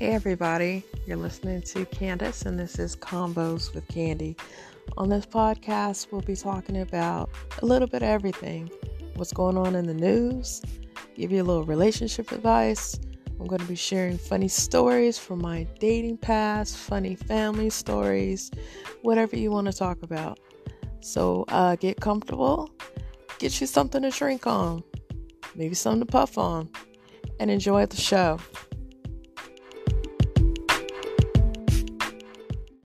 Hey, everybody, you're listening to Candace, and this is Convos with Candy. On this podcast, we'll be talking about a little bit of everything what's going on in the news, give you a little relationship advice. I'm going to be sharing funny stories from my dating past, funny family stories, whatever you want to talk about. So uh, get comfortable, get you something to drink on, maybe something to puff on, and enjoy the show.